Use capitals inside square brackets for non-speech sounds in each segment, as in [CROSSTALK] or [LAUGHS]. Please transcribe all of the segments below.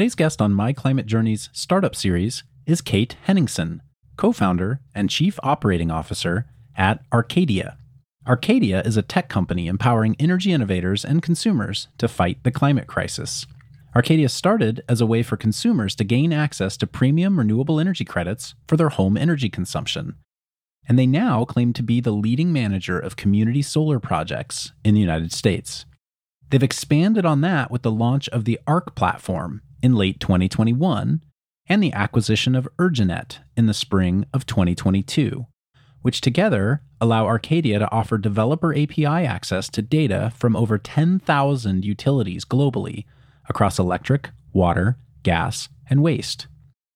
Today's guest on My Climate Journey's startup series is Kate Henningsen, co founder and chief operating officer at Arcadia. Arcadia is a tech company empowering energy innovators and consumers to fight the climate crisis. Arcadia started as a way for consumers to gain access to premium renewable energy credits for their home energy consumption. And they now claim to be the leading manager of community solar projects in the United States. They've expanded on that with the launch of the ARC platform in late 2021 and the acquisition of Urjanet in the spring of 2022, which together allow Arcadia to offer developer API access to data from over 10,000 utilities globally across electric, water, gas, and waste.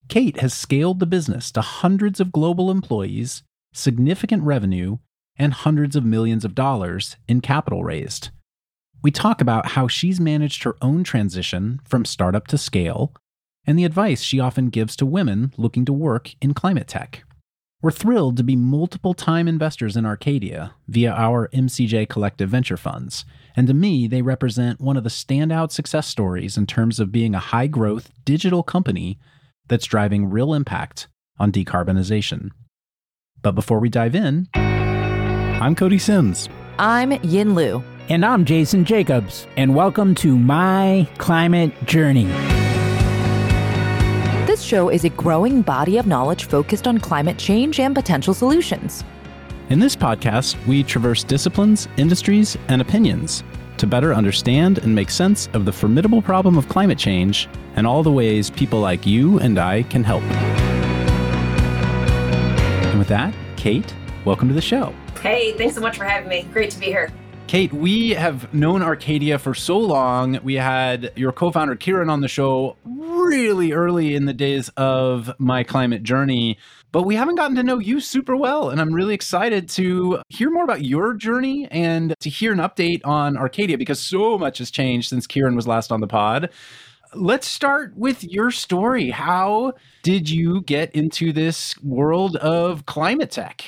Kate has scaled the business to hundreds of global employees, significant revenue, and hundreds of millions of dollars in capital raised. We talk about how she's managed her own transition from startup to scale and the advice she often gives to women looking to work in climate tech. We're thrilled to be multiple time investors in Arcadia via our MCJ Collective Venture Funds, and to me, they represent one of the standout success stories in terms of being a high growth digital company that's driving real impact on decarbonization. But before we dive in, I'm Cody Simms. I'm Yin Lu. And I'm Jason Jacobs, and welcome to My Climate Journey. This show is a growing body of knowledge focused on climate change and potential solutions. In this podcast, we traverse disciplines, industries, and opinions to better understand and make sense of the formidable problem of climate change and all the ways people like you and I can help. And with that, Kate, welcome to the show. Hey, thanks so much for having me. Great to be here. Kate, we have known Arcadia for so long. We had your co founder, Kiran, on the show really early in the days of my climate journey, but we haven't gotten to know you super well. And I'm really excited to hear more about your journey and to hear an update on Arcadia because so much has changed since Kiran was last on the pod. Let's start with your story. How did you get into this world of climate tech?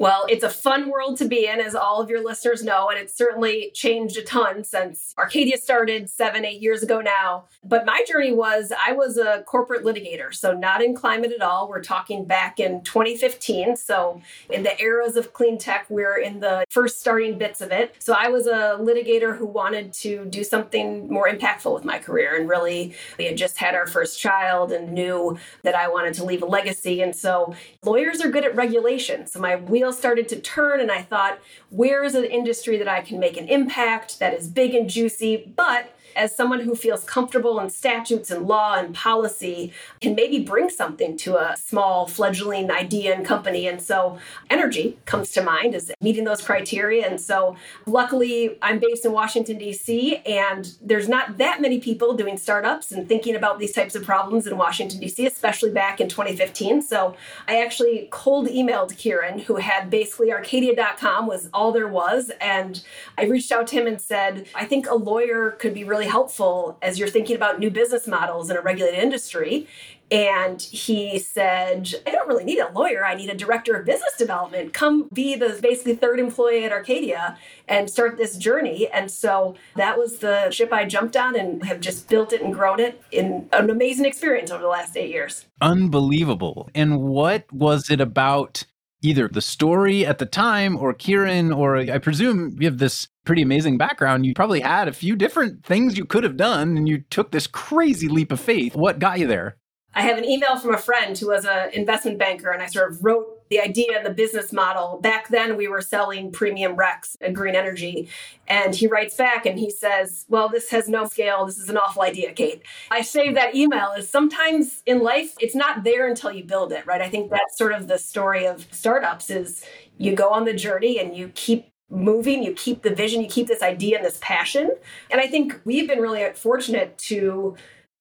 Well, it's a fun world to be in, as all of your listeners know, and it's certainly changed a ton since Arcadia started seven, eight years ago now. But my journey was I was a corporate litigator, so not in climate at all. We're talking back in 2015. So, in the eras of clean tech, we're in the first starting bits of it. So, I was a litigator who wanted to do something more impactful with my career. And really, we had just had our first child and knew that I wanted to leave a legacy. And so, lawyers are good at regulation. So, my wheels wheels started to turn and I thought, where is an industry that I can make an impact that is big and juicy, but as someone who feels comfortable in statutes and law and policy can maybe bring something to a small fledgling idea and company. And so energy comes to mind as meeting those criteria. And so luckily i'm based in washington d.c and there's not that many people doing startups and thinking about these types of problems in washington d.c especially back in 2015 so i actually cold emailed kiran who had basically arcadia.com was all there was. And i reached out to him and said i think a lawyer could be really really helpful as you're thinking about new business models in a regulated industry. And he said, I don't really need a lawyer. I need a director of business development. Come be the basically third employee at Arcadia and start this journey. And so that was the ship I jumped on and have just built it and grown it in an amazing experience over the last eight years. Unbelievable. And what was it about either the story at the time or Kiran, or I presume you have this pretty amazing background. You probably had a few different things you could have done, and you took this crazy leap of faith. What got you there? I have an email from a friend who was an investment banker, and I sort of wrote the idea and the business model. Back then, we were selling premium RECs and green energy. And he writes back and he says, Well, this has no scale. This is an awful idea, Kate. I saved that email is sometimes in life, it's not there until you build it, right? I think that's sort of the story of startups is you go on the journey and you keep moving, you keep the vision, you keep this idea and this passion. And I think we've been really fortunate to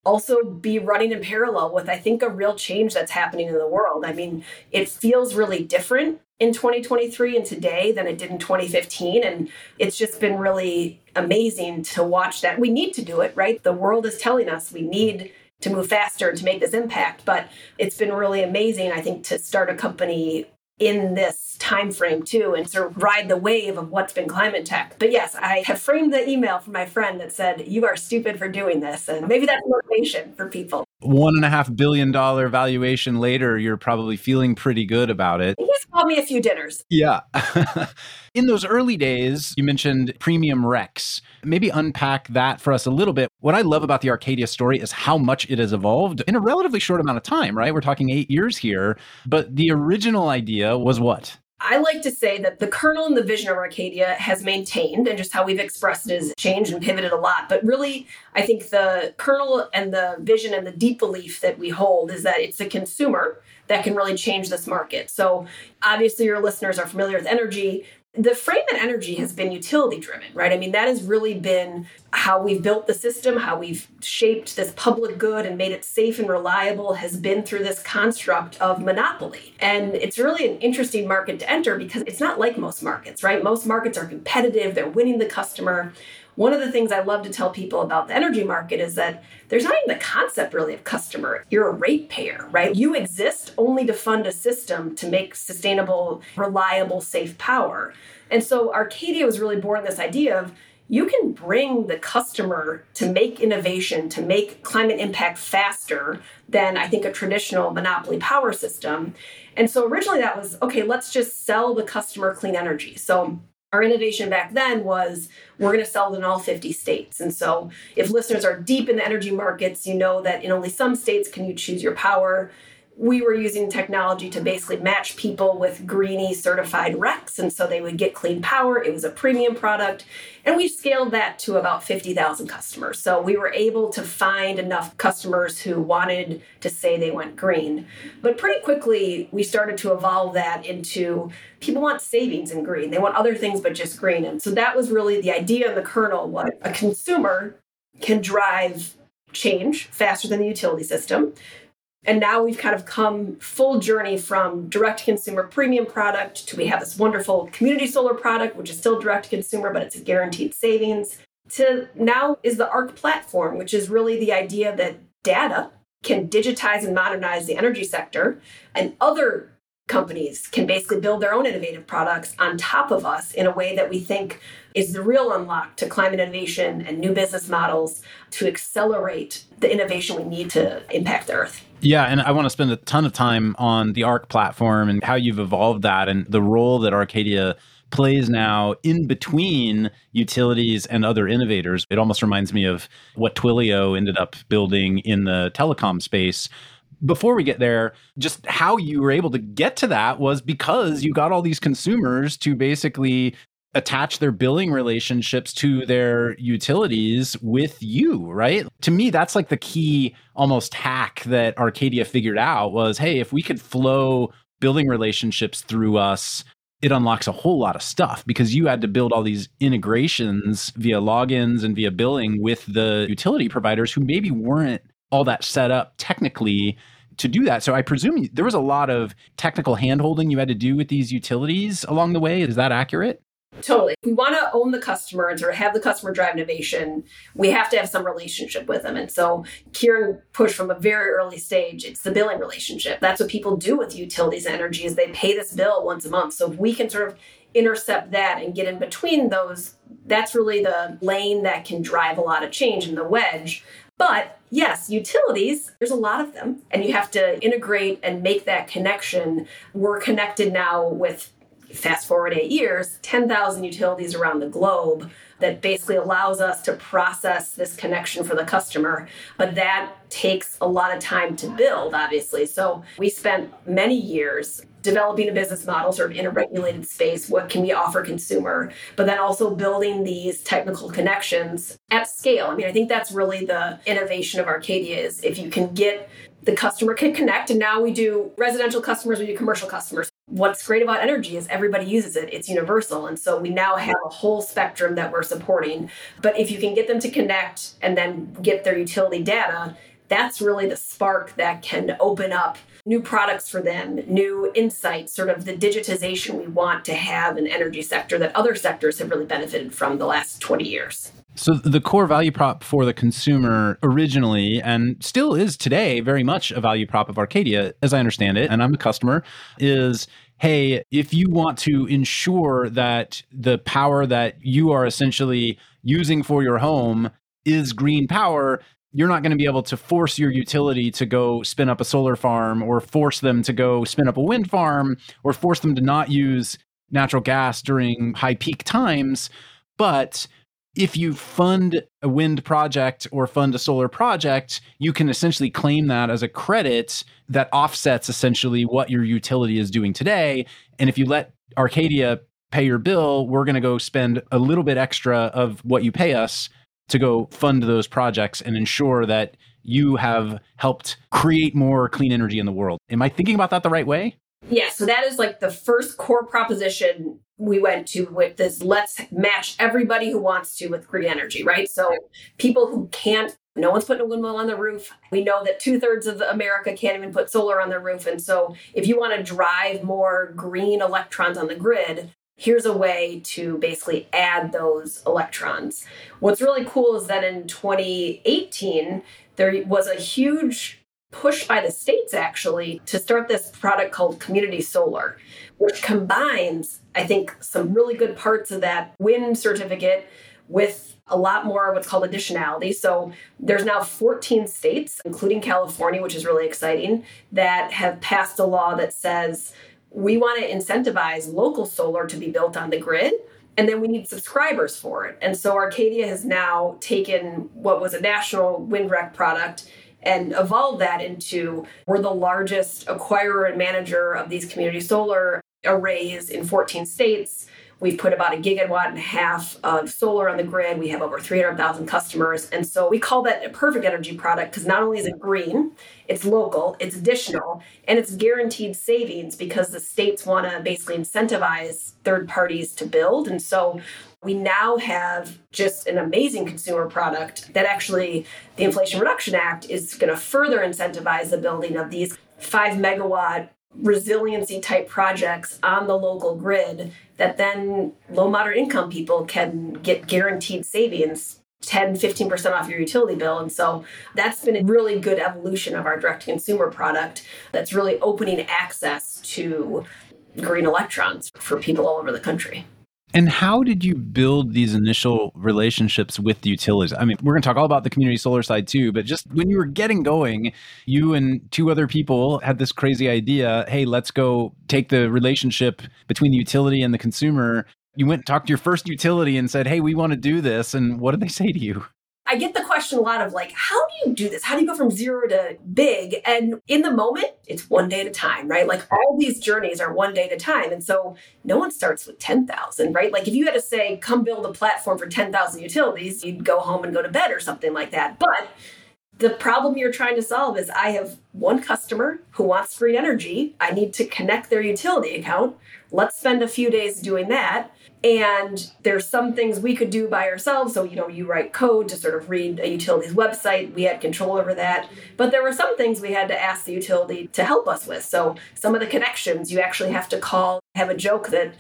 also be running in parallel with, I think, a real change that's happening in the world. I mean, it feels really different in 2023 and today than it did in 2015. And it's just been really amazing to watch that. We need to do it, right? The world is telling us we need to move faster and to make this impact. But it's been really amazing, I think, to start a company in this time frame too and sort of ride the wave of what's been climate tech. But yes, I have framed the email from my friend that said, You are stupid for doing this. And maybe that's motivation for people. One and a half billion dollar valuation later, you're probably feeling pretty good about it. He's bought me a few dinners. Yeah. [LAUGHS] In those early days, you mentioned premium RECs. Maybe unpack that for us a little bit. What I love about the Arcadia story is how much it has evolved in a relatively short amount of time, right? We're talking eight years here. But the original idea was what? I like to say that the kernel and the vision of Arcadia has maintained, and just how we've expressed it has changed and pivoted a lot. But really, I think the kernel and the vision and the deep belief that we hold is that it's the consumer that can really change this market. So, obviously, your listeners are familiar with energy the frame and energy has been utility driven, right? I mean, that has really been how we've built the system, how we've shaped this public good and made it safe and reliable has been through this construct of monopoly. And it's really an interesting market to enter because it's not like most markets, right? Most markets are competitive, they're winning the customer. One of the things I love to tell people about the energy market is that there's not even the concept really of customer. You're a ratepayer, right? You exist only to fund a system to make sustainable, reliable, safe power. And so Arcadia was really born this idea of you can bring the customer to make innovation, to make climate impact faster than I think a traditional monopoly power system. And so originally that was okay, let's just sell the customer clean energy. So our innovation back then was we're going to sell it in all 50 states. And so, if listeners are deep in the energy markets, you know that in only some states can you choose your power we were using technology to basically match people with Green-e certified RECs. And so they would get clean power. It was a premium product. And we scaled that to about 50,000 customers. So we were able to find enough customers who wanted to say they went green. But pretty quickly, we started to evolve that into people want savings in green. They want other things but just green. And so that was really the idea in the kernel what a consumer can drive change faster than the utility system and now we've kind of come full journey from direct consumer premium product to we have this wonderful community solar product, which is still direct consumer, but it's a guaranteed savings. To now is the ARC platform, which is really the idea that data can digitize and modernize the energy sector, and other companies can basically build their own innovative products on top of us in a way that we think is the real unlock to climate innovation and new business models to accelerate the innovation we need to impact the earth. Yeah, and I want to spend a ton of time on the ARC platform and how you've evolved that and the role that Arcadia plays now in between utilities and other innovators. It almost reminds me of what Twilio ended up building in the telecom space. Before we get there, just how you were able to get to that was because you got all these consumers to basically attach their billing relationships to their utilities with you, right? To me, that's like the key almost hack that Arcadia figured out was hey, if we could flow billing relationships through us, it unlocks a whole lot of stuff because you had to build all these integrations via logins and via billing with the utility providers who maybe weren't all that set up technically to do that. So I presume there was a lot of technical handholding you had to do with these utilities along the way. Is that accurate? Totally. If we want to own the customer and sort of have the customer drive innovation, we have to have some relationship with them. And so Kiran pushed from a very early stage, it's the billing relationship. That's what people do with utilities and energy is they pay this bill once a month. So if we can sort of intercept that and get in between those, that's really the lane that can drive a lot of change in the wedge. But yes, utilities, there's a lot of them, and you have to integrate and make that connection. We're connected now with fast forward eight years, 10,000 utilities around the globe that basically allows us to process this connection for the customer. But that takes a lot of time to build, obviously. So we spent many years developing a business model, sort of in a regulated space. What can we offer consumer? But then also building these technical connections at scale. I mean, I think that's really the innovation of Arcadia is if you can get the customer can connect and now we do residential customers we do commercial customers what's great about energy is everybody uses it. It's universal. And so we now have a whole spectrum that we're supporting. But if you can get them to connect and then get their utility data that's really the spark that can open up new products for them new insights sort of the digitization we want to have in energy sector that other sectors have really benefited from the last 20 years so the core value prop for the consumer originally and still is today very much a value prop of Arcadia as I understand it and I'm a customer is hey, if you want to ensure that the power that you are essentially using for your home is green power, you're not going to be able to force your utility to go spin up a solar farm or force them to go spin up a wind farm or force them to not use natural gas during high peak times. But if you fund a wind project or fund a solar project, you can essentially claim that as a credit that offsets essentially what your utility is doing today. And if you let Arcadia pay your bill, we're going to go spend a little bit extra of what you pay us to go fund those projects and ensure that you have helped create more clean energy in the world. Am I thinking about that the right way? Yeah, so that is like the first core proposition we went to with this let's match everybody who wants to with green energy, right? So people who can't, no one's putting a windmill on the roof. We know that two thirds of America can't even put solar on their roof. And so if you want to drive more green electrons on the grid, here's a way to basically add those electrons. What's really cool is that in 2018, there was a huge push by the states actually to start this product called Community Solar, which combines, I think, some really good parts of that wind certificate with a lot more what's called additionality. So there's now 14 states, including California, which is really exciting, that have passed a law that says we want to incentivize local solar to be built on the grid and then we need subscribers for it. And so Arcadia has now taken what was a national wind rec product and evolved that into we're the largest acquirer and manager of these community solar arrays in 14 states. We've put about a gigawatt and a half of solar on the grid. We have over 300,000 customers. And so we call that a perfect energy product because not only is it green, it's local, it's additional, and it's guaranteed savings because the states want to basically incentivize third parties to build. And so we now have just an amazing consumer product that actually the Inflation Reduction Act is going to further incentivize the building of these five megawatt resiliency type projects on the local grid that then low moderate income people can get guaranteed savings 10 15% off your utility bill. And so that's been a really good evolution of our direct consumer product that's really opening access to green electrons for people all over the country and how did you build these initial relationships with the utilities? I mean, we're going to talk all about the community solar side too, but just when you were getting going, you and two other people had this crazy idea hey, let's go take the relationship between the utility and the consumer. You went and talked to your first utility and said, hey, we want to do this. And what did they say to you? I get the question a lot of like, how do you do this? How do you go from zero to big? And in the moment, it's one day at a time, right? Like all these journeys are one day at a time. And so no one starts with 10,000, right? Like if you had to say, come build a platform for 10,000 utilities, you'd go home and go to bed or something like that. But the problem you're trying to solve is I have one customer who wants green energy. I need to connect their utility account. Let's spend a few days doing that. And there's some things we could do by ourselves. So, you know, you write code to sort of read a utility's website. We had control over that. But there were some things we had to ask the utility to help us with. So, some of the connections you actually have to call, have a joke that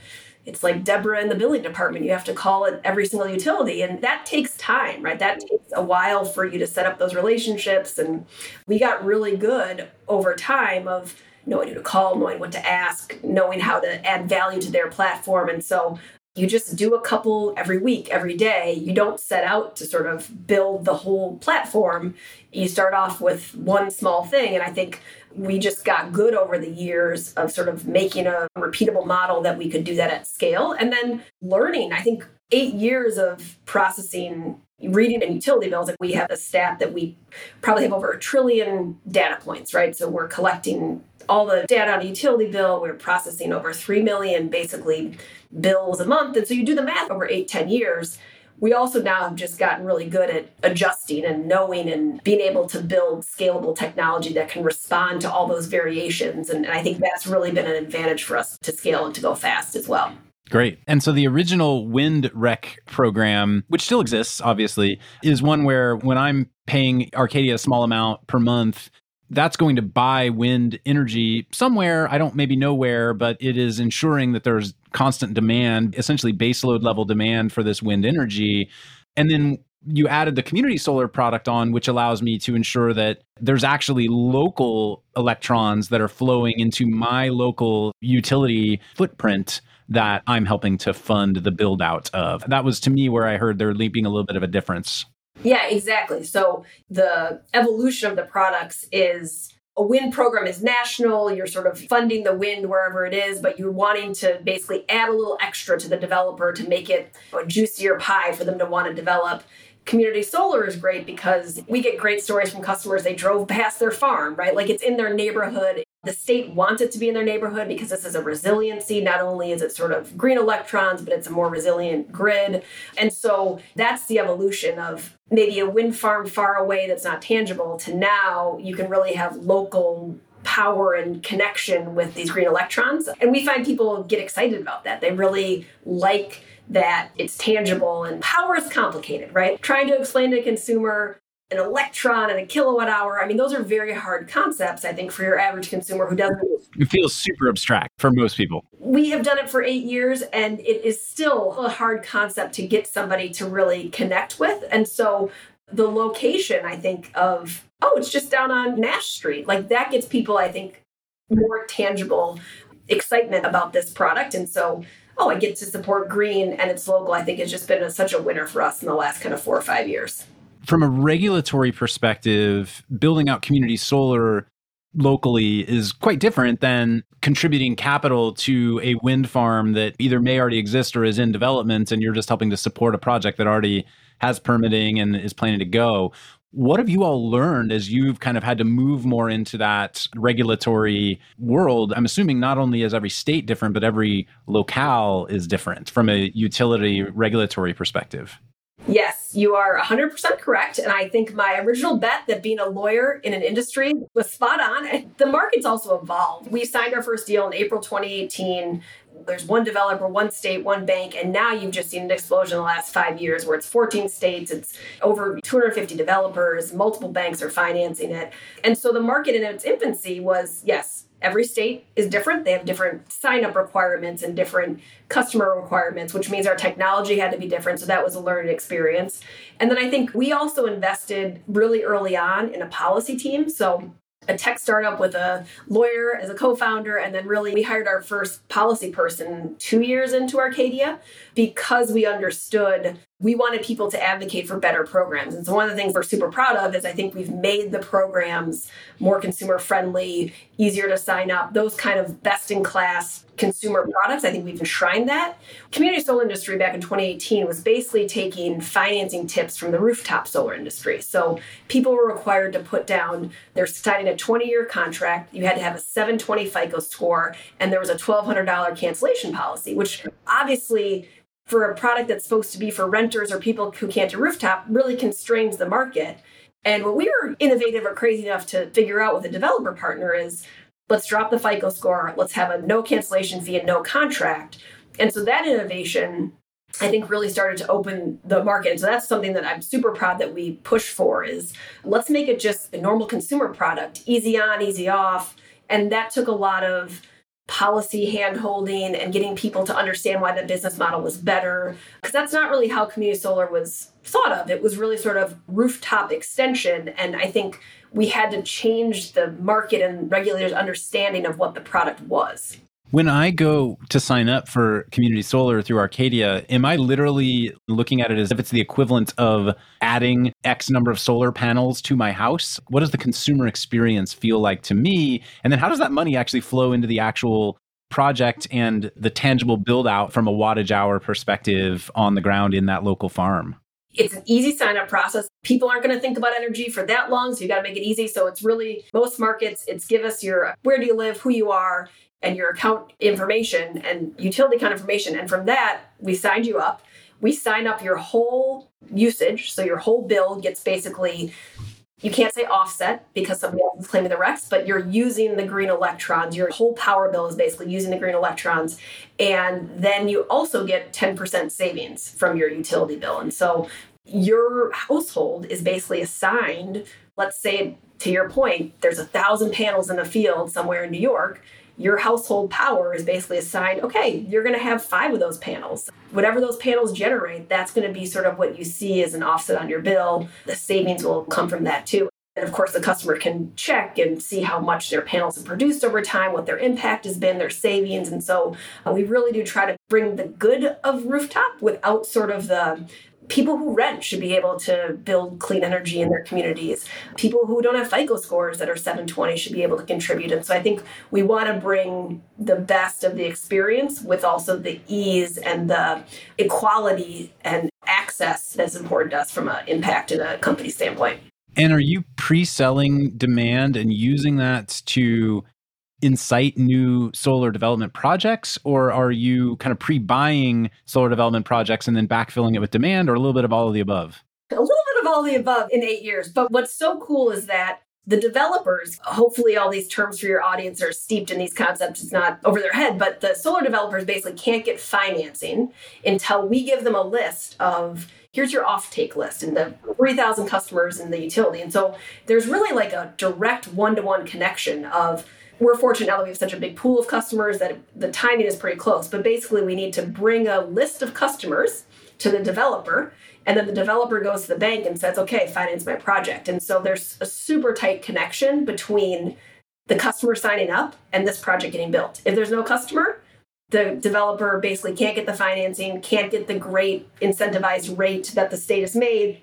it's like Deborah in the billing department. You have to call it every single utility. And that takes time, right? That takes a while for you to set up those relationships. And we got really good over time of knowing who to call, knowing what to ask, knowing how to add value to their platform. And so you just do a couple every week, every day. You don't set out to sort of build the whole platform. You start off with one small thing. And I think we just got good over the years of sort of making a repeatable model that we could do that at scale. And then learning, I think eight years of processing reading and utility bills, like we have a stat that we probably have over a trillion data points, right? So we're collecting all the data on a utility bill. We're processing over 3 million basically bills a month. And so you do the math over eight, 10 years. We also now have just gotten really good at adjusting and knowing and being able to build scalable technology that can respond to all those variations. And I think that's really been an advantage for us to scale and to go fast as well. Great. And so the original Wind Rec program, which still exists, obviously, is one where when I'm paying Arcadia a small amount per month, that's going to buy wind energy somewhere. I don't maybe know where, but it is ensuring that there's constant demand, essentially baseload level demand for this wind energy. And then you added the community solar product on, which allows me to ensure that there's actually local electrons that are flowing into my local utility footprint that I'm helping to fund the build out of. That was to me where I heard there being a little bit of a difference. Yeah, exactly. So the evolution of the products is a wind program is national, you're sort of funding the wind wherever it is, but you're wanting to basically add a little extra to the developer to make it a juicier pie for them to want to develop. Community solar is great because we get great stories from customers. They drove past their farm, right? Like it's in their neighborhood. The state wants it to be in their neighborhood because this is a resiliency. Not only is it sort of green electrons, but it's a more resilient grid. And so that's the evolution of maybe a wind farm far away that's not tangible to now you can really have local power and connection with these green electrons. And we find people get excited about that. They really like that it's tangible and power is complicated, right? Trying to explain to a consumer an electron and a kilowatt hour. I mean, those are very hard concepts, I think, for your average consumer who doesn't. It feels super abstract for most people. We have done it for eight years, and it is still a hard concept to get somebody to really connect with. And so the location, I think, of, oh, it's just down on Nash Street, like that gets people, I think, more tangible excitement about this product. And so oh, I get to support green and it's local, I think has just been a, such a winner for us in the last kind of four or five years from a regulatory perspective, building out community solar locally is quite different than contributing capital to a wind farm that either may already exist or is in development and you're just helping to support a project that already has permitting and is planning to go. What have you all learned as you've kind of had to move more into that regulatory world? I'm assuming not only is every state different, but every locale is different from a utility regulatory perspective. Yes, you are 100% correct. And I think my original bet that being a lawyer in an industry was spot on. The market's also evolved. We signed our first deal in April 2018. There's one developer, one state, one bank, and now you've just seen an explosion in the last five years where it's 14 states, it's over 250 developers, multiple banks are financing it. And so the market in its infancy was yes, every state is different. They have different sign up requirements and different customer requirements, which means our technology had to be different. So that was a learning experience. And then I think we also invested really early on in a policy team. So a tech startup with a lawyer as a co-founder and then really we hired our first policy person 2 years into Arcadia because we understood we wanted people to advocate for better programs. And so one of the things we're super proud of is I think we've made the programs more consumer friendly, easier to sign up, those kind of best in class consumer products. I think we've enshrined that. Community solar industry back in 2018 was basically taking financing tips from the rooftop solar industry. So people were required to put down, they're signing a 20 year contract. You had to have a 720 FICO score, and there was a $1,200 cancellation policy, which obviously for a product that's supposed to be for renters or people who can't do rooftop really constrains the market. And what we were innovative or crazy enough to figure out with a developer partner is let's drop the FICO score, let's have a no cancellation fee and no contract. And so that innovation, I think, really started to open the market. And so that's something that I'm super proud that we push for is let's make it just a normal consumer product, easy on, easy off. And that took a lot of policy hand holding and getting people to understand why the business model was better. Because that's not really how community solar was thought of. It was really sort of rooftop extension. And I think we had to change the market and regulators' understanding of what the product was. When I go to sign up for community solar through Arcadia, am I literally looking at it as if it's the equivalent of adding X number of solar panels to my house? What does the consumer experience feel like to me? And then how does that money actually flow into the actual project and the tangible build out from a wattage hour perspective on the ground in that local farm? It's an easy sign up process. People aren't going to think about energy for that long, so you got to make it easy. So it's really most markets, it's give us your where do you live, who you are, and your account information and utility account information. And from that, we signed you up. We sign up your whole usage. So your whole bill gets basically, you can't say offset because somebody else is claiming the RECs, but you're using the green electrons. Your whole power bill is basically using the green electrons. And then you also get 10% savings from your utility bill. And so your household is basically assigned, let's say, to your point, there's a thousand panels in the field somewhere in New York your household power is basically assigned, okay, you're going to have five of those panels. Whatever those panels generate, that's going to be sort of what you see as an offset on your bill. The savings will come from that too. And of course, the customer can check and see how much their panels have produced over time, what their impact has been, their savings. And so uh, we really do try to bring the good of rooftop without sort of the people who rent should be able to build clean energy in their communities. People who don't have FICO scores that are 720 should be able to contribute. And so I think we want to bring the best of the experience with also the ease and the equality and access that's important to us from an impact and a company standpoint. And are you pre selling demand and using that to incite new solar development projects, or are you kind of pre buying solar development projects and then backfilling it with demand, or a little bit of all of the above? A little bit of all the above in eight years. But what's so cool is that the developers, hopefully, all these terms for your audience are steeped in these concepts. It's not over their head, but the solar developers basically can't get financing until we give them a list of here's your offtake list and the 3,000 customers in the utility. And so there's really like a direct one to one connection of we're fortunate now that we have such a big pool of customers that the timing is pretty close. But basically, we need to bring a list of customers to the developer, and then the developer goes to the bank and says, okay, finance my project. And so there's a super tight connection between the customer signing up and this project getting built. If there's no customer, the developer basically can't get the financing, can't get the great incentivized rate that the state has made,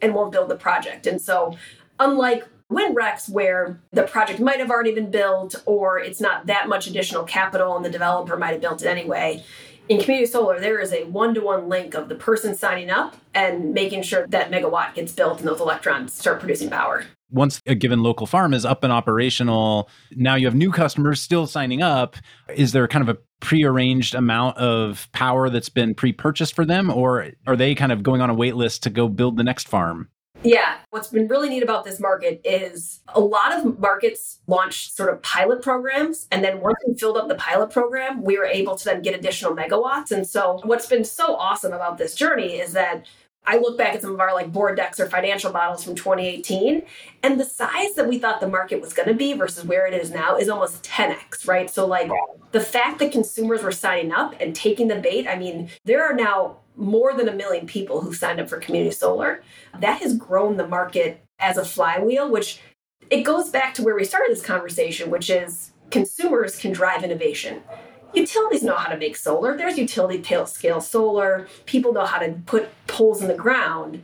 and won't build the project. And so, unlike WindRECs, where the project might have already been built or it's not that much additional capital and the developer might have built it anyway. In community solar, there is a one to one link of the person signing up and making sure that megawatt gets built and those electrons start producing power. Once a given local farm is up and operational, now you have new customers still signing up. Is there kind of a prearranged amount of power that's been pre purchased for them, or are they kind of going on a wait list to go build the next farm? Yeah, what's been really neat about this market is a lot of markets launched sort of pilot programs. And then once we filled up the pilot program, we were able to then get additional megawatts. And so, what's been so awesome about this journey is that I look back at some of our like board decks or financial models from 2018, and the size that we thought the market was going to be versus where it is now is almost 10x, right? So, like the fact that consumers were signing up and taking the bait, I mean, there are now more than a million people who signed up for community solar. That has grown the market as a flywheel, which it goes back to where we started this conversation, which is consumers can drive innovation. Utilities know how to make solar. There's utility scale solar. People know how to put poles in the ground.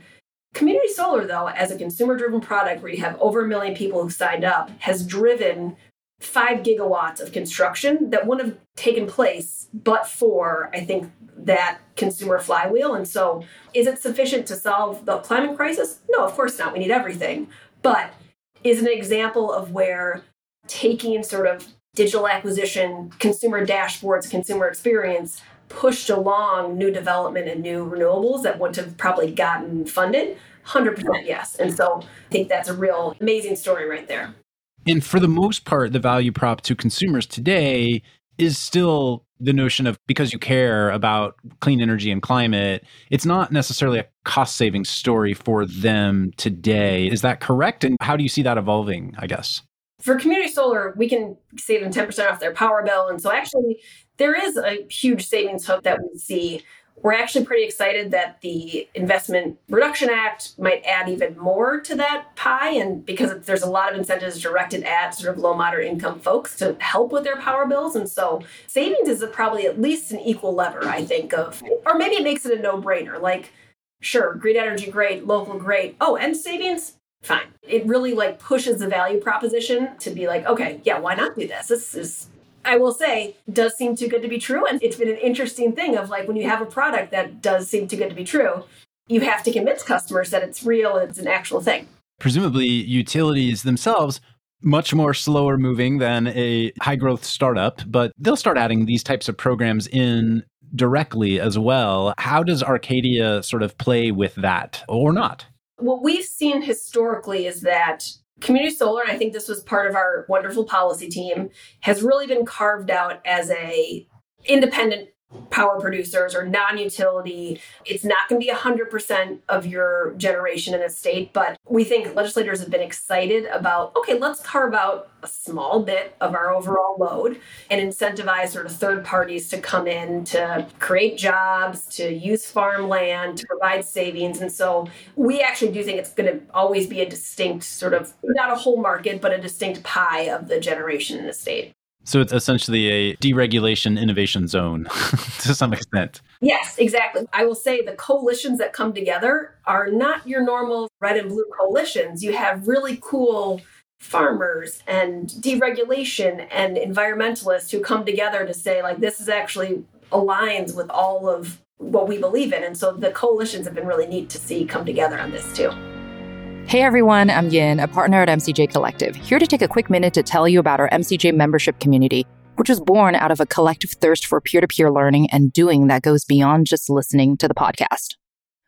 Community solar, though, as a consumer driven product where you have over a million people who signed up, has driven five gigawatts of construction that wouldn't have taken place but for, I think, that consumer flywheel. And so, is it sufficient to solve the climate crisis? No, of course not. We need everything. But is an example of where taking sort of digital acquisition, consumer dashboards, consumer experience pushed along new development and new renewables that wouldn't have probably gotten funded? 100% yes. And so I think that's a real amazing story right there. And for the most part, the value prop to consumers today is still the notion of because you care about clean energy and climate, it's not necessarily a cost saving story for them today. Is that correct? And how do you see that evolving, I guess? For community solar, we can save them 10% off their power bill. And so actually, there is a huge savings hook that we see we're actually pretty excited that the Investment Reduction Act might add even more to that pie. And because there's a lot of incentives directed at sort of low, moderate income folks to help with their power bills. And so savings is probably at least an equal lever, I think, of, or maybe it makes it a no brainer. Like, sure, green energy, great, local, great. Oh, and savings, fine. It really like pushes the value proposition to be like, okay, yeah, why not do this? This is I will say, does seem too good to be true. And it's been an interesting thing of like when you have a product that does seem too good to be true, you have to convince customers that it's real and it's an actual thing. Presumably, utilities themselves much more slower moving than a high growth startup, but they'll start adding these types of programs in directly as well. How does Arcadia sort of play with that or not? What we've seen historically is that Community solar, and I think this was part of our wonderful policy team, has really been carved out as a independent power producers or non utility. It's not going to be 100% of your generation in a state, but we think legislators have been excited about okay, let's carve out a small bit of our overall load and incentivize sort of third parties to come in to create jobs, to use farmland, to provide savings. And so we actually do think it's going to always be a distinct sort of, not a whole market, but a distinct pie of the generation in the state. So it's essentially a deregulation innovation zone [LAUGHS] to some extent. Yes, exactly. I will say the coalitions that come together are not your normal red and blue coalitions. You have really cool farmers and deregulation and environmentalists who come together to say, like, this is actually aligns with all of what we believe in. And so the coalitions have been really neat to see come together on this too. Hey everyone, I'm Yin, a partner at MCJ Collective, here to take a quick minute to tell you about our MCJ membership community, which was born out of a collective thirst for peer to peer learning and doing that goes beyond just listening to the podcast.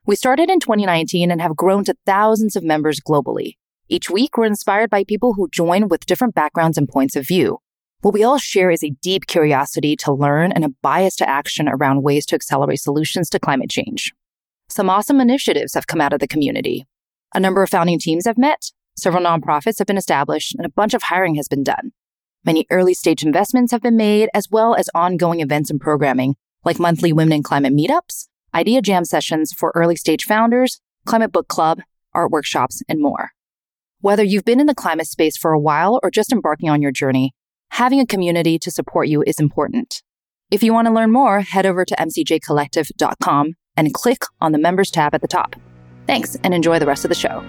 We started in 2019 and have grown to thousands of members globally. Each week, we're inspired by people who join with different backgrounds and points of view. What we all share is a deep curiosity to learn and a bias to action around ways to accelerate solutions to climate change. Some awesome initiatives have come out of the community, a number of founding teams have met, several nonprofits have been established, and a bunch of hiring has been done. Many early stage investments have been made, as well as ongoing events and programming, like monthly Women in Climate meetups, idea jam sessions for early stage founders, climate book club, art workshops, and more. Whether you've been in the climate space for a while or just embarking on your journey, having a community to support you is important. If you want to learn more, head over to mcjcollective.com and click on the members tab at the top. Thanks and enjoy the rest of the show.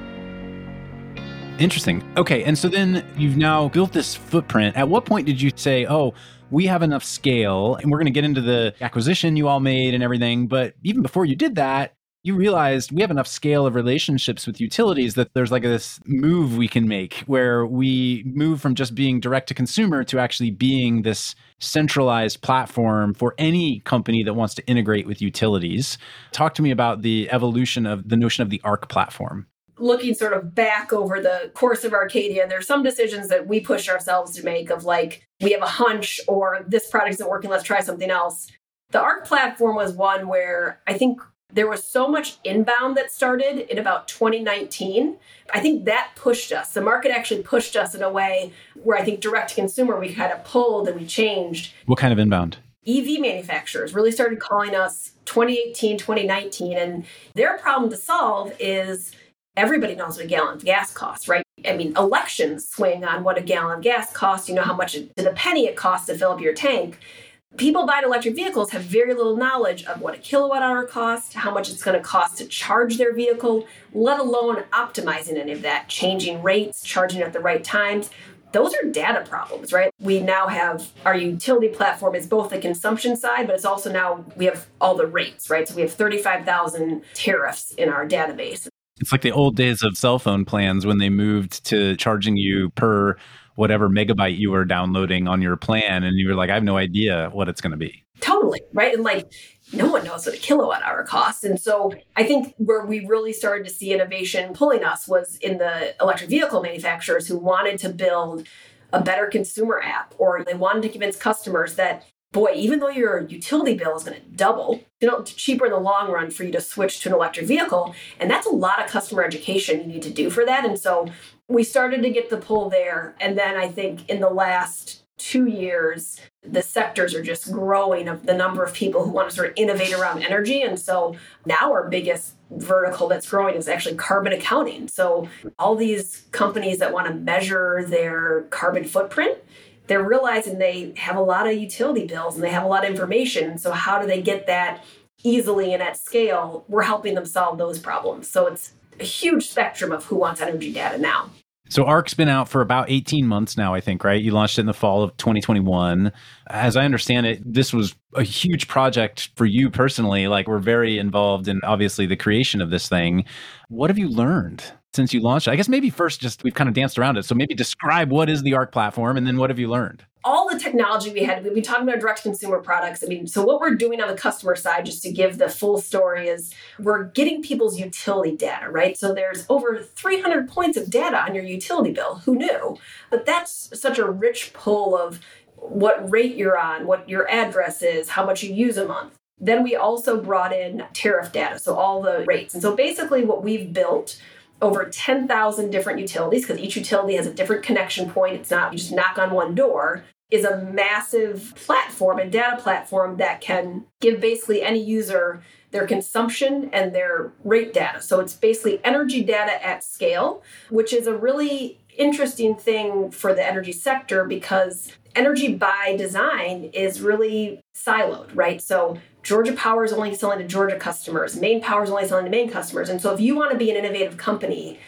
Interesting. Okay. And so then you've now built this footprint. At what point did you say, oh, we have enough scale and we're going to get into the acquisition you all made and everything? But even before you did that, you realized we have enough scale of relationships with utilities that there's like this move we can make where we move from just being direct to consumer to actually being this centralized platform for any company that wants to integrate with utilities. Talk to me about the evolution of the notion of the ARC platform looking sort of back over the course of Arcadia, there's some decisions that we push ourselves to make of like, we have a hunch or this product isn't working, let's try something else. The ARC platform was one where I think there was so much inbound that started in about 2019. I think that pushed us. The market actually pushed us in a way where I think direct to consumer, we kind of pulled and we changed. What kind of inbound? EV manufacturers really started calling us 2018, 2019. And their problem to solve is everybody knows what a gallon of gas costs, right? I mean, elections swing on what a gallon of gas costs. You know how much to the penny it costs to fill up your tank people buying electric vehicles have very little knowledge of what a kilowatt hour costs, how much it's going to cost to charge their vehicle, let alone optimizing any of that, changing rates, charging at the right times. Those are data problems, right? We now have our utility platform is both the consumption side, but it's also now we have all the rates, right? So we have 35,000 tariffs in our database. It's like the old days of cell phone plans when they moved to charging you per whatever megabyte you were downloading on your plan and you were like i have no idea what it's going to be totally right and like no one knows what a kilowatt hour costs and so i think where we really started to see innovation pulling us was in the electric vehicle manufacturers who wanted to build a better consumer app or they wanted to convince customers that boy, even though your utility bill is going to double, you know, cheaper in the long run for you to switch to an electric vehicle. And that's a lot of customer education you need to do for that. And so we started to get the pull there. And then I think in the last two years, the sectors are just growing of the number of people who want to sort of innovate around energy. And so now our biggest vertical that's growing is actually carbon accounting. So all these companies that want to measure their carbon footprint they're realizing they have a lot of utility bills and they have a lot of information. So, how do they get that easily and at scale? We're helping them solve those problems. So, it's a huge spectrum of who wants energy data now. So ARC's been out for about 18 months now, I think, right? You launched it in the fall of 2021. As I understand it, this was a huge project for you personally. Like we're very involved in obviously the creation of this thing. What have you learned? since you launched it? I guess maybe first just we've kind of danced around it. So maybe describe what is the ARC platform and then what have you learned? Technology we had, we've been talking about direct consumer products. I mean, so what we're doing on the customer side, just to give the full story, is we're getting people's utility data, right? So there's over 300 points of data on your utility bill. Who knew? But that's such a rich pull of what rate you're on, what your address is, how much you use a month. Then we also brought in tariff data, so all the rates. And so basically, what we've built over 10,000 different utilities, because each utility has a different connection point. It's not you just knock on one door, is a massive platform and data platform that can give basically any user their consumption and their rate data. So it's basically energy data at scale, which is a really interesting thing for the energy sector because energy by design is really siloed, right? So Georgia Power is only selling to Georgia customers, Maine Power is only selling to Maine customers. And so if you want to be an innovative company,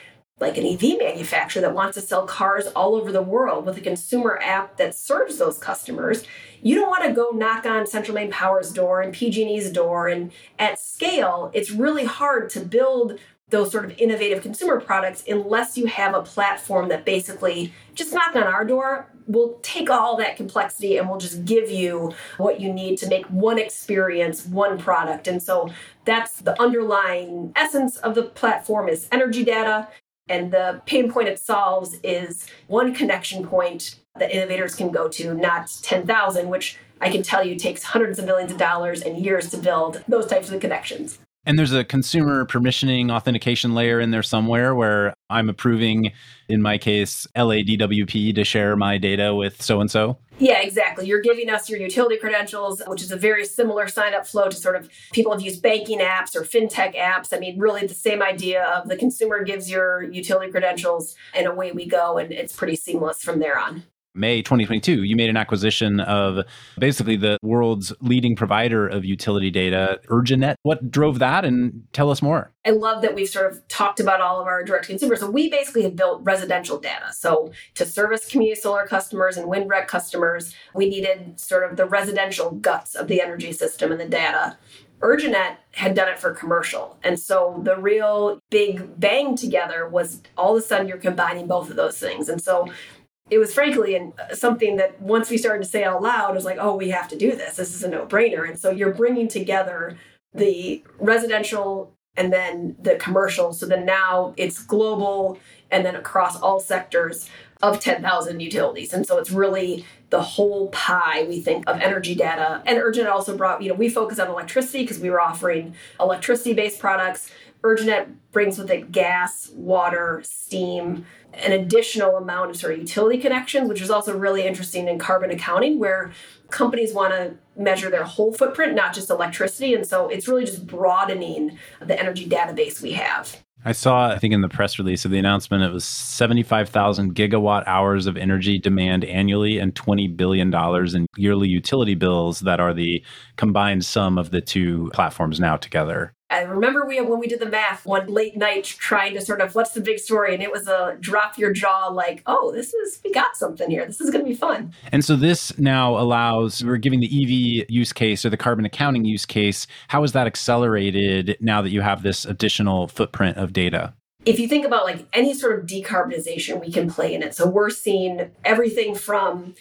like an EV manufacturer that wants to sell cars all over the world with a consumer app that serves those customers, you don't want to go knock on Central Maine Power's door and PG&E's door and at scale, it's really hard to build those sort of innovative consumer products unless you have a platform that basically just knock on our door we'll take all that complexity and we'll just give you what you need to make one experience one product. And so that's the underlying essence of the platform is energy data and the pain point it solves is one connection point that innovators can go to not 10,000 which I can tell you takes hundreds of millions of dollars and years to build those types of connections. And there's a consumer permissioning authentication layer in there somewhere where I'm approving, in my case, LADWP to share my data with so and so. Yeah, exactly. You're giving us your utility credentials, which is a very similar sign up flow to sort of people have used banking apps or fintech apps. I mean, really the same idea of the consumer gives your utility credentials and away we go. And it's pretty seamless from there on. May 2022, you made an acquisition of basically the world's leading provider of utility data, Urjanet. What drove that? And tell us more. I love that we've sort of talked about all of our direct consumers. So we basically have built residential data. So to service community solar customers and wind rec customers, we needed sort of the residential guts of the energy system and the data. Urjanet had done it for commercial. And so the real big bang together was all of a sudden you're combining both of those things. And so it was frankly and uh, something that once we started to say out loud, was like, oh, we have to do this. This is a no brainer. And so you're bringing together the residential and then the commercial. So then now it's global and then across all sectors of 10,000 utilities. And so it's really the whole pie, we think, of energy data. And Urjanet also brought, you know, we focus on electricity because we were offering electricity based products. Urjanet brings with it gas, water, steam, an additional amount of sort of utility connections, which is also really interesting in carbon accounting, where companies want to measure their whole footprint, not just electricity. And so it's really just broadening the energy database we have. I saw, I think in the press release of the announcement, it was 75,000 gigawatt hours of energy demand annually and $20 billion in yearly utility bills that are the combined sum of the two platforms now together. I remember we when we did the math one late night trying to sort of what's the big story, and it was a drop your jaw like, oh, this is we got something here. This is going to be fun. And so this now allows we're giving the EV use case or the carbon accounting use case. How is that accelerated now that you have this additional footprint of data? if you think about like any sort of decarbonization we can play in it so we're seeing everything from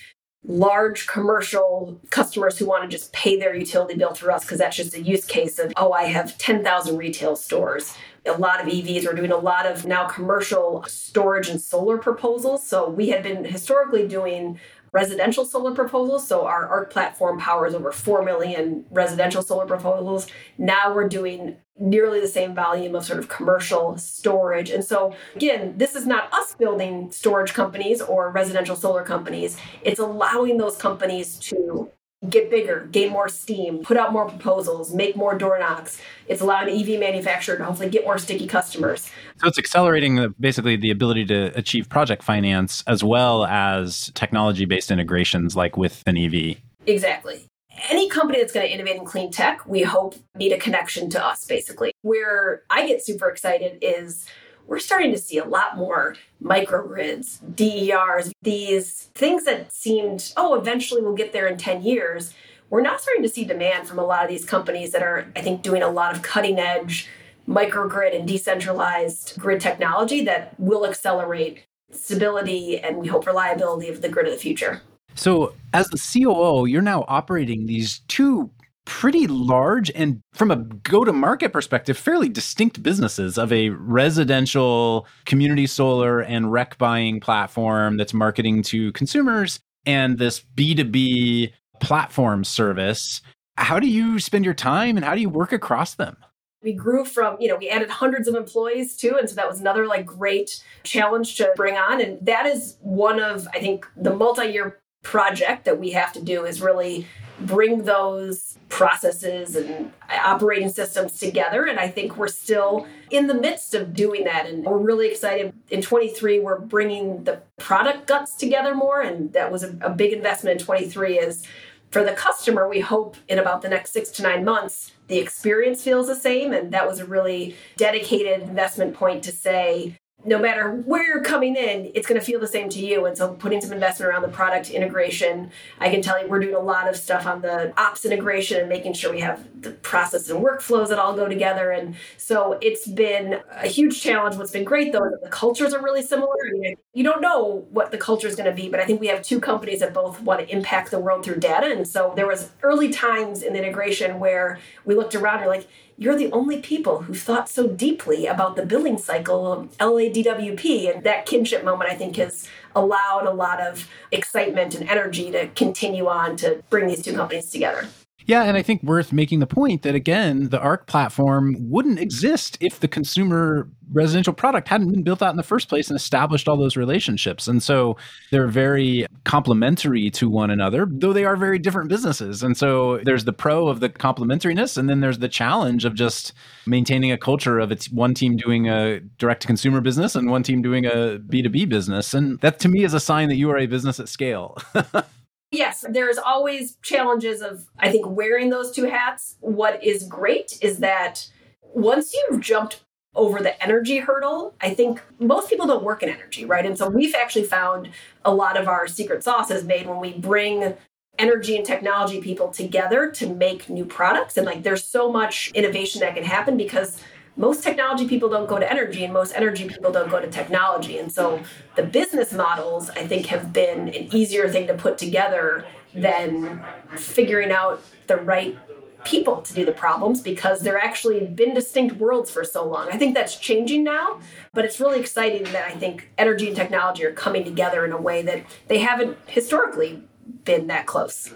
large commercial customers who want to just pay their utility bill through us because that's just a use case of oh i have 10,000 retail stores. A lot of evs are doing a lot of now commercial storage and solar proposals. So we had been historically doing residential solar proposals. So our ARC platform powers over 4 million residential solar proposals. Now we're doing nearly the same volume of sort of commercial storage. And so, again, this is not us building storage companies or residential solar companies. It's allowing those companies to get bigger, gain more steam, put out more proposals, make more door knocks. It's allowing an EV manufacturer to hopefully get more sticky customers. So it's accelerating the, basically the ability to achieve project finance as well as technology based integrations like with an EV. Exactly. Any company that's going to innovate in clean tech, we hope need a connection to us basically. Where I get super excited is we're starting to see a lot more microgrids, DERs, these things that seemed, oh, eventually we'll get there in 10 years. We're now starting to see demand from a lot of these companies that are, I think, doing a lot of cutting edge microgrid and decentralized grid technology that will accelerate stability and we hope reliability of the grid of the future. So, as the COO, you're now operating these two pretty large and from a go to market perspective fairly distinct businesses of a residential community solar and rec buying platform that's marketing to consumers and this B2B platform service. How do you spend your time and how do you work across them? We grew from, you know, we added hundreds of employees too. And so that was another like great challenge to bring on. And that is one of, I think, the multi year project that we have to do is really bring those processes and operating systems together. And I think we're still in the midst of doing that. And we're really excited. In 23, we're bringing the product guts together more. And that was a, a big investment in 23 is for the customer, we hope in about the next six to nine months, the experience feels the same. And that was a really dedicated investment point to say, no matter where you're coming in, it's going to feel the same to you. And so, putting some investment around the product integration, I can tell you we're doing a lot of stuff on the ops integration and making sure we have the process and workflows that all go together. And so, it's been a huge challenge. What's been great though, the cultures are really similar. I mean, you don't know what the culture is going to be, but I think we have two companies that both want to impact the world through data. And so, there was early times in the integration where we looked around and like, you're the only people who thought so deeply about the billing cycle of LADWP. And that kinship moment, I think, has allowed a lot of excitement and energy to continue on to bring these two companies together. Yeah, and I think worth making the point that again, the ARC platform wouldn't exist if the consumer residential product hadn't been built out in the first place and established all those relationships. And so they're very complementary to one another, though they are very different businesses. And so there's the pro of the complementariness, and then there's the challenge of just maintaining a culture of it's one team doing a direct to consumer business and one team doing a B2B business. And that to me is a sign that you are a business at scale. [LAUGHS] Yes, there's always challenges of, I think, wearing those two hats. What is great is that once you've jumped over the energy hurdle, I think most people don't work in energy, right? And so we've actually found a lot of our secret sauce is made when we bring energy and technology people together to make new products. And like there's so much innovation that can happen because most technology people don't go to energy and most energy people don't go to technology. And so the business models, I think, have been an easier thing to put together than figuring out the right people to do the problems because they're actually been distinct worlds for so long. I think that's changing now, but it's really exciting that I think energy and technology are coming together in a way that they haven't historically been that close.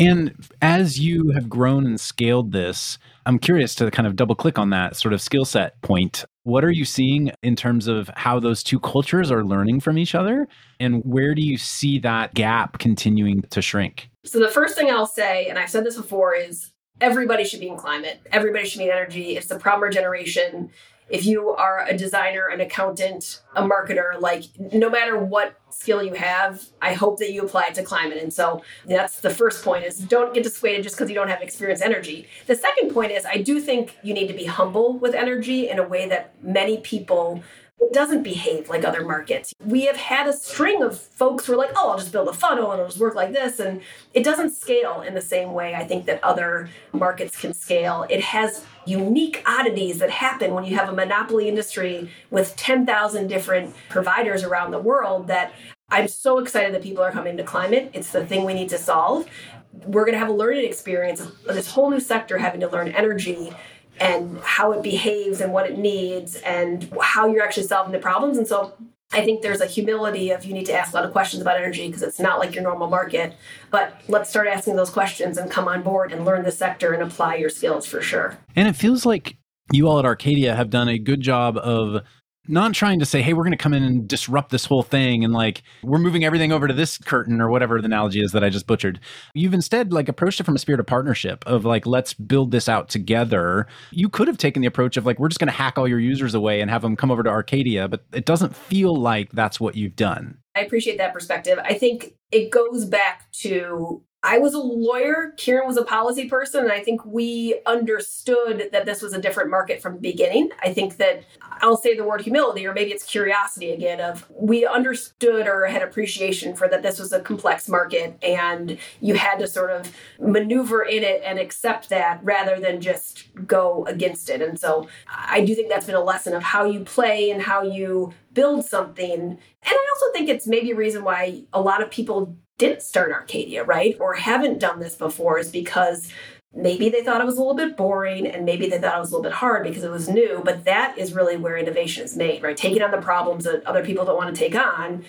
And as you have grown and scaled this, I'm curious to kind of double click on that sort of skill set point. What are you seeing in terms of how those two cultures are learning from each other? And where do you see that gap continuing to shrink? So, the first thing I'll say, and I've said this before, is everybody should be in climate. Everybody should be in energy. It's the proper generation if you are a designer, an accountant, a marketer, like no matter what skill you have, I hope that you apply it to climate. And so that's the first point is don't get dissuaded just because you don't have experience energy. The second point is I do think you need to be humble with energy in a way that many people it doesn't behave like other markets. We have had a string of folks who are like, oh, I'll just build a funnel and it'll just work like this. And it doesn't scale in the same way I think that other markets can scale. It has unique oddities that happen when you have a monopoly industry with 10,000 different providers around the world that I'm so excited that people are coming to climate. It's the thing we need to solve. We're going to have a learning experience of this whole new sector having to learn energy and how it behaves and what it needs and how you're actually solving the problems. And so I think there's a humility of you need to ask a lot of questions about energy because it's not like your normal market. But let's start asking those questions and come on board and learn the sector and apply your skills for sure. And it feels like you all at Arcadia have done a good job of not trying to say, hey, we're going to come in and disrupt this whole thing and like we're moving everything over to this curtain or whatever the analogy is that I just butchered. You've instead like approached it from a spirit of partnership of like, let's build this out together. You could have taken the approach of like, we're just going to hack all your users away and have them come over to Arcadia, but it doesn't feel like that's what you've done. I appreciate that perspective. I think it goes back to I was a lawyer, Kiran was a policy person, and I think we understood that this was a different market from the beginning. I think that I'll say the word humility, or maybe it's curiosity again, of we understood or had appreciation for that this was a complex market and you had to sort of maneuver in it and accept that rather than just go against it. And so I do think that's been a lesson of how you play and how you build something. And I also think it's maybe a reason why a lot of people didn't start Arcadia, right? Or haven't done this before is because maybe they thought it was a little bit boring and maybe they thought it was a little bit hard because it was new. But that is really where innovation is made, right? Taking on the problems that other people don't want to take on.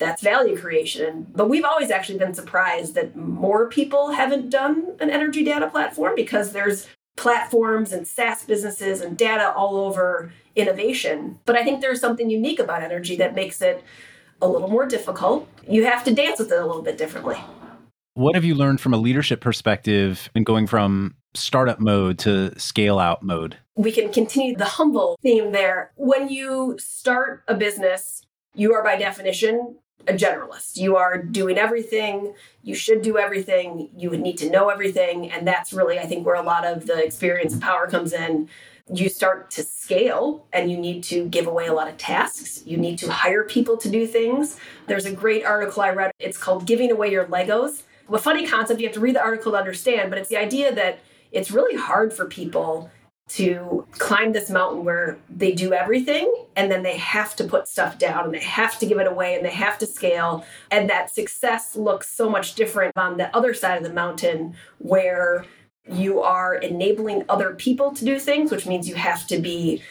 that's value creation. But we've always actually been surprised that more people haven't done an energy data platform because there's platforms and SaaS businesses and data all over innovation. But I think there's something unique about energy that makes it a little more difficult. You have to dance with it a little bit differently. What have you learned from a leadership perspective in going from startup mode to scale out mode? We can continue the humble theme there. When you start a business, you are by definition a generalist. You are doing everything. You should do everything. You would need to know everything. And that's really, I think, where a lot of the experience and power comes in. You start to scale and you need to give away a lot of tasks. You need to hire people to do things. There's a great article I read. It's called Giving Away Your Legos. A funny concept. You have to read the article to understand, but it's the idea that it's really hard for people to climb this mountain where they do everything and then they have to put stuff down and they have to give it away and they have to scale. And that success looks so much different on the other side of the mountain where you are enabling other people to do things, which means you have to be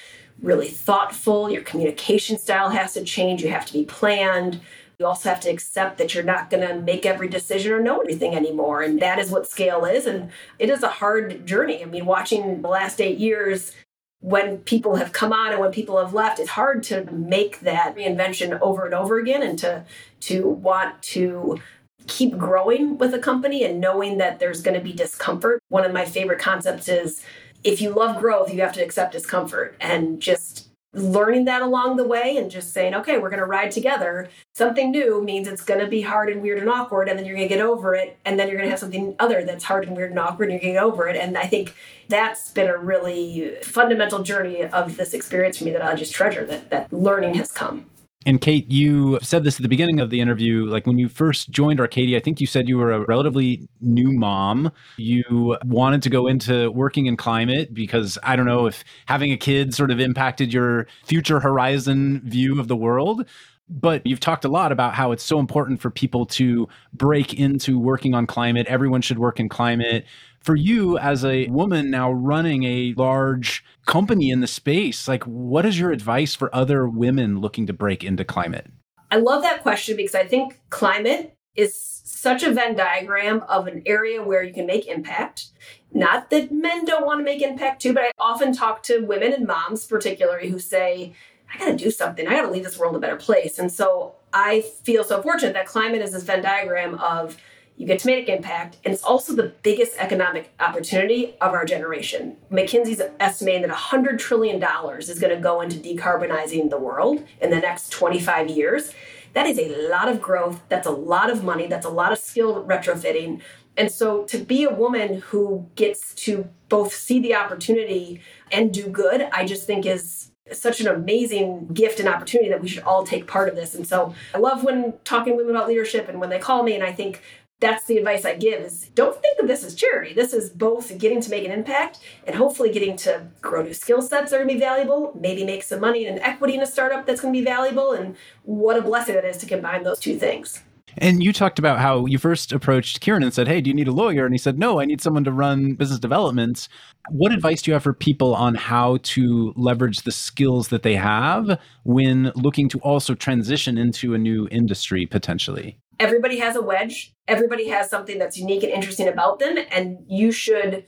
really thoughtful. Your communication style has to change. You have to be planned. You also have to accept that you're not going to make every decision or know everything anymore. And that is what scale is. And it is a hard journey. I mean, watching the last eight years, when people have come on and when people have left, it's hard to make that reinvention over and over again and to to want to keep growing with a company and knowing that there's going to be discomfort. One of my favorite concepts is if you love growth, you have to accept discomfort and just learning that along the way and just saying, okay, we're going to ride together. Something new means it's going to be hard and weird and awkward, and then you're going to get over it. And then you're going to have something other that's hard and weird and awkward, and you're going to get over it. And I think that's been a really fundamental journey of this experience for me that I just treasure that, that learning has come. And Kate, you said this at the beginning of the interview. Like when you first joined Arcadia, I think you said you were a relatively new mom. You wanted to go into working in climate because I don't know if having a kid sort of impacted your future horizon view of the world. But you've talked a lot about how it's so important for people to break into working on climate. Everyone should work in climate for you as a woman now running a large company in the space, like what is your advice for other women looking to break into climate? I love that question because I think climate is such a Venn diagram of an area where you can make impact. Not that men don't want to make impact too, but I often talk to women and moms, particularly, who say, I got to do something. I got to leave this world a better place. And so I feel so fortunate that climate is this Venn diagram of you get to make impact, and it's also the biggest economic opportunity of our generation. McKinsey's estimating that $100 trillion is going to go into decarbonizing the world in the next 25 years. That is a lot of growth. That's a lot of money. That's a lot of skill retrofitting. And so to be a woman who gets to both see the opportunity and do good, I just think is such an amazing gift and opportunity that we should all take part of this. And so I love when talking women about leadership and when they call me and I think that's the advice I give is don't think of this as charity. This is both getting to make an impact and hopefully getting to grow new skill sets that are to be valuable, maybe make some money and equity in a startup that's going to be valuable. And what a blessing it is to combine those two things. And you talked about how you first approached Kiran and said, Hey, do you need a lawyer? And he said, No, I need someone to run business development. What advice do you have for people on how to leverage the skills that they have when looking to also transition into a new industry potentially? everybody has a wedge. Everybody has something that's unique and interesting about them. And you should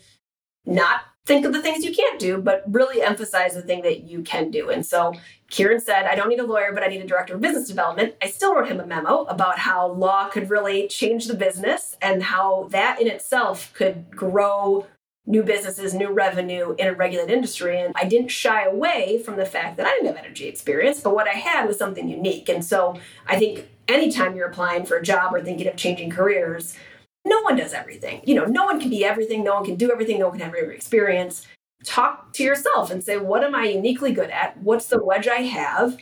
not think of the things you can't do, but really emphasize the thing that you can do. And so Kiran said, I don't need a lawyer, but I need a director of business development. I still wrote him a memo about how law could really change the business and how that in itself could grow new businesses, new revenue in a regulated industry. And I didn't shy away from the fact that I didn't have energy experience, but what I had was something unique. And so I think anytime you're applying for a job or thinking of changing careers, no one does everything. You know, no one can be everything, no one can do everything, no one can have every experience. Talk to yourself and say, what am I uniquely good at? What's the wedge I have?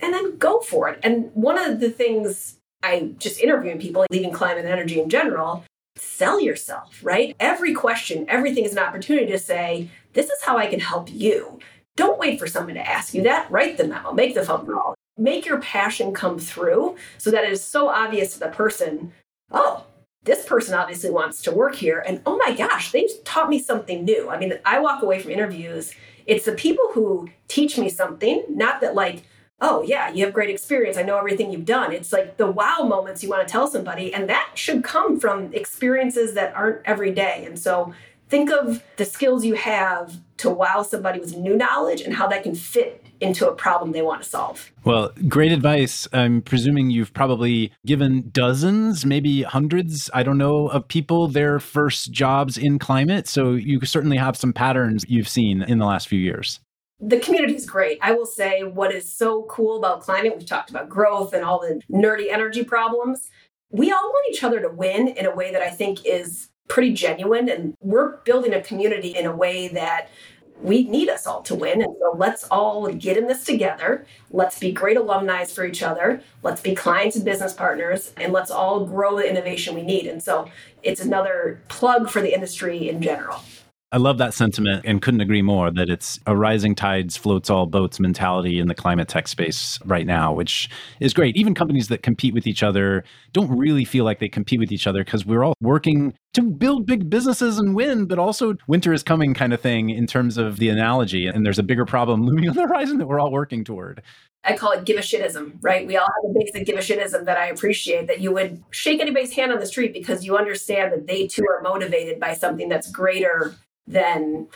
And then go for it. And one of the things I just interviewing people, leaving climate and energy in general, sell yourself, right? Every question, everything is an opportunity to say, this is how I can help you. Don't wait for someone to ask you that. Write the memo, make the phone call, make your passion come through so that it is so obvious to the person oh this person obviously wants to work here and oh my gosh they taught me something new i mean i walk away from interviews it's the people who teach me something not that like oh, yeah, you have great experience. I know everything you've done. It's like the wow moments you want to tell somebody. And that should come from experiences that aren't every day. And so think of the skills you have to wow somebody with new knowledge and how that can fit into a problem they want to solve. Well, great advice. I'm presuming you've probably given dozens, maybe hundreds, I don't know, of people their first jobs in climate. So you certainly have some patterns you've seen in the last few years the community is great. I will say what is so cool about climate, we've talked about growth and all the nerdy energy problems. We all want each other to win in a way that I think is pretty genuine. And we're building a community in a way that we need us all to win. And so let's all get in this together. Let's be great alumni for each other. Let's be clients and business partners, and let's all grow the innovation we need. And so it's another plug for the industry in general. I love that sentiment and couldn't agree more that it's a rising tides floats all boats mentality in the climate tech space right now, which is great. Even companies that compete with each other don't really feel like they compete with each other because we're all working to build big businesses and win, but also winter is coming kind of thing in terms of the analogy. And there's a bigger problem [LAUGHS] looming on the horizon that we're all working toward. I call it give a shitism, right? We all have a basic give a shitism that I appreciate that you would shake anybody's hand on the street because you understand that they too are motivated by something that's greater than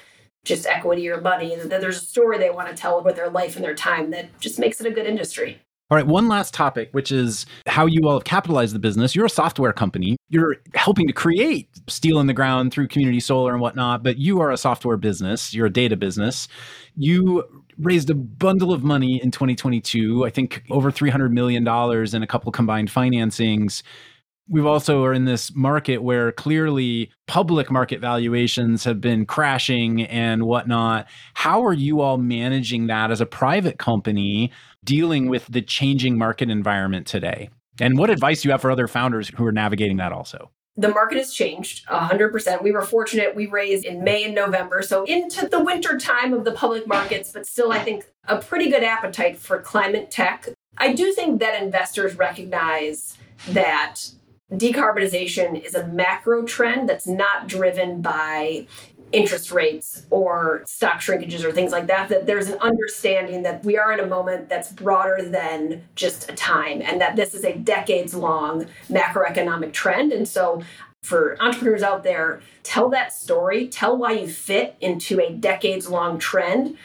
just equity or money. And that there's a story they want to tell with their life and their time that just makes it a good industry. All right, one last topic, which is how you all have capitalized the business. You're a software company. You're helping to create steel in the ground through community solar and whatnot, but you are a software business. You're a data business. You raised a bundle of money in 2022, I think over $300 million in a couple combined financings we've also are in this market where clearly public market valuations have been crashing and whatnot. How are you all managing that as a private company dealing with the changing market environment today? And what advice do you have for other founders who are navigating that also? The market has changed 100%. We were fortunate. We raised in May and November, so into the winter time of the public markets, but still, I think, a pretty good appetite for climate tech. I do think that investors recognize that decarbonization is a macro trend that's not driven by interest rates or stock shrinkages or things like that that there's an understanding that we are in a moment that's broader than just a time and that this is a decades long macroeconomic trend. And so for entrepreneurs out there tell that story tell why you fit into a decades long trend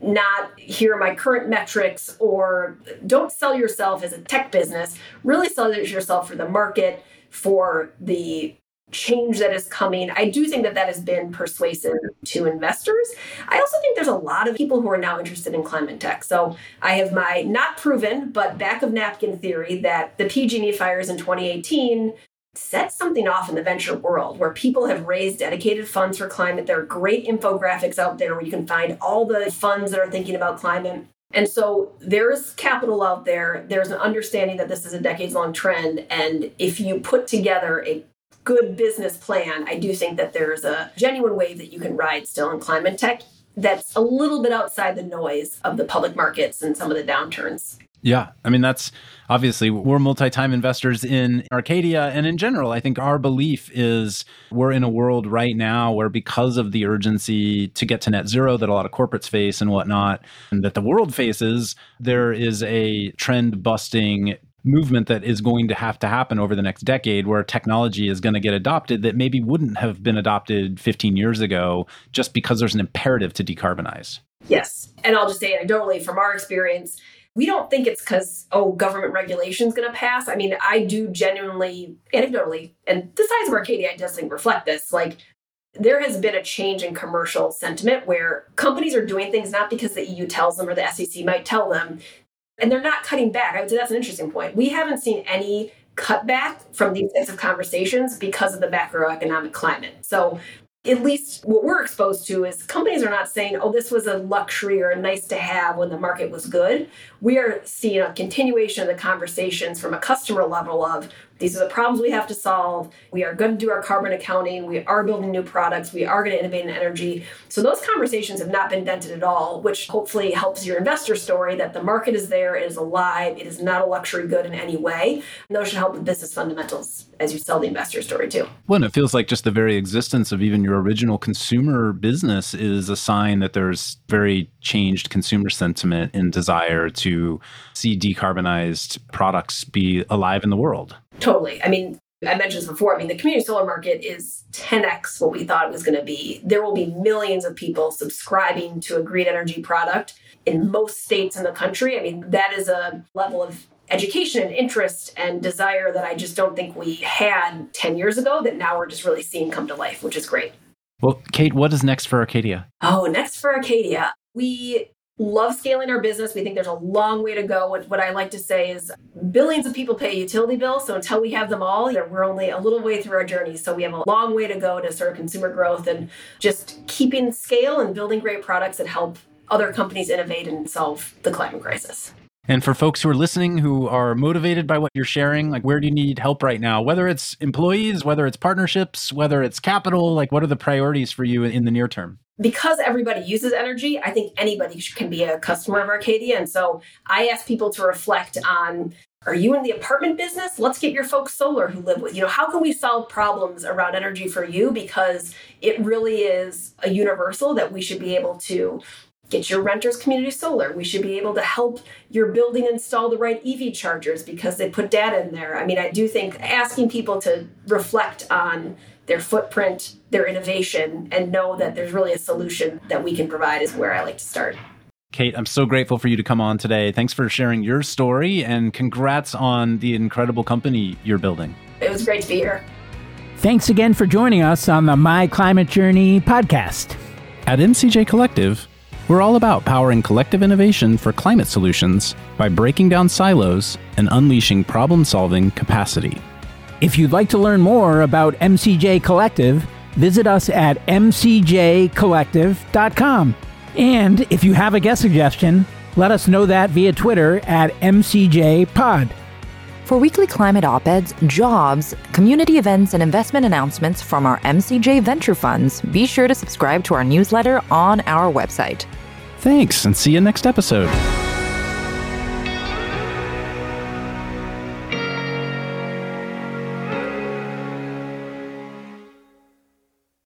not here are my current metrics or don't sell yourself as a tech business. Really sell yourself for the market for the change that is coming. I do think that that has been persuasive to investors. I also think there's a lot of people who are now interested in climate tech. So i have my not proven but back of napkin theory that the pg&e fires in 2018 set something off in the venture world where people have raised dedicated funds for climate. There are great infographics out there where you can find all the funds that are thinking about climate. And so there's capital out there. There's an understanding that this is a decades long trend. And if you put together a good business plan, I do think that there's a genuine wave that you can ride still in climate tech that's a little bit outside the noise of the public markets and some of the downturns. Yeah. I mean, that's obviously we're multi time investors in Arcadia. And in general, I think our belief is we're in a world right now where, because of the urgency to get to net zero that a lot of corporates face and whatnot, and that the world faces, there is a trend busting movement that is going to have to happen over the next decade where technology is going to get adopted that maybe wouldn't have been adopted 15 years ago just because there's an imperative to decarbonize. Yes. And I'll just say anecdotally from our experience, we don't think it's because oh government regulation is going to pass. I mean i do genuinely anecdotally and the size of arcadia think reflect this like there has been a change in commercial sentiment where companies are doing things not because the eu tells them or the sec might tell them and they're not cutting back. I would say that's an interesting point. We haven't seen any cutback from these types of conversations because of the macroeconomic climate. So at least what we're exposed to is companies are not saying, oh, this was a luxury or a nice to have when the market was good. We are seeing a continuation of the conversations from a customer level of these are the problems we have to solve. We are going to do our carbon accounting. We are building new products. We are going to innovate in energy. So those conversations have not been dented at all, which hopefully helps your investor story that the market is there, it is alive, it is not a luxury good in any way. And those should help with business fundamentals as you sell the investor story too. Well, it feels like just the very existence of even your original consumer business is a sign that there's very changed consumer sentiment and desire to see decarbonized products be alive in the world. Totally. I mean, I mentioned this before. I mean, the community solar market is 10x what we thought it was going to be. There will be millions of people subscribing to a green energy product in most states in the country. I mean, that is a level of education and interest and desire that I just don't think we had 10 years ago that now we're just really seeing come to life, which is great. Well, Kate, what is next for Arcadia? Oh, next for Arcadia. We love scaling our business. We think there's a long way to go. What, what I like to say is billions of people pay utility bills. So until we have them all, we're only a little way through our journey. So we have a long way to go to sort of consumer growth and just keeping scale and building great products that help other companies innovate and solve the climate crisis. And for folks who are listening who are motivated by what you're sharing, like where do you need help right now? Whether it's employees, whether it's partnerships, whether it's capital, like what are the priorities for you in the near term? Because everybody uses energy, I think anybody can be a customer of Arcadia. And so I ask people to reflect on are you in the apartment business? Let's get your folks solar who live with you know how can we solve problems around energy for you because it really is a universal that we should be able to get your renters community solar. We should be able to help your building install the right EV chargers because they put data in there. I mean, I do think asking people to reflect on their footprint, their innovation, and know that there's really a solution that we can provide is where I like to start. Kate, I'm so grateful for you to come on today. Thanks for sharing your story and congrats on the incredible company you're building. It was great to be here. Thanks again for joining us on the My Climate Journey podcast. At MCJ Collective, we're all about powering collective innovation for climate solutions by breaking down silos and unleashing problem solving capacity. If you'd like to learn more about MCJ Collective, visit us at mcjcollective.com. And if you have a guest suggestion, let us know that via Twitter at MCJPod. For weekly climate op eds, jobs, community events, and investment announcements from our MCJ venture funds, be sure to subscribe to our newsletter on our website. Thanks, and see you next episode.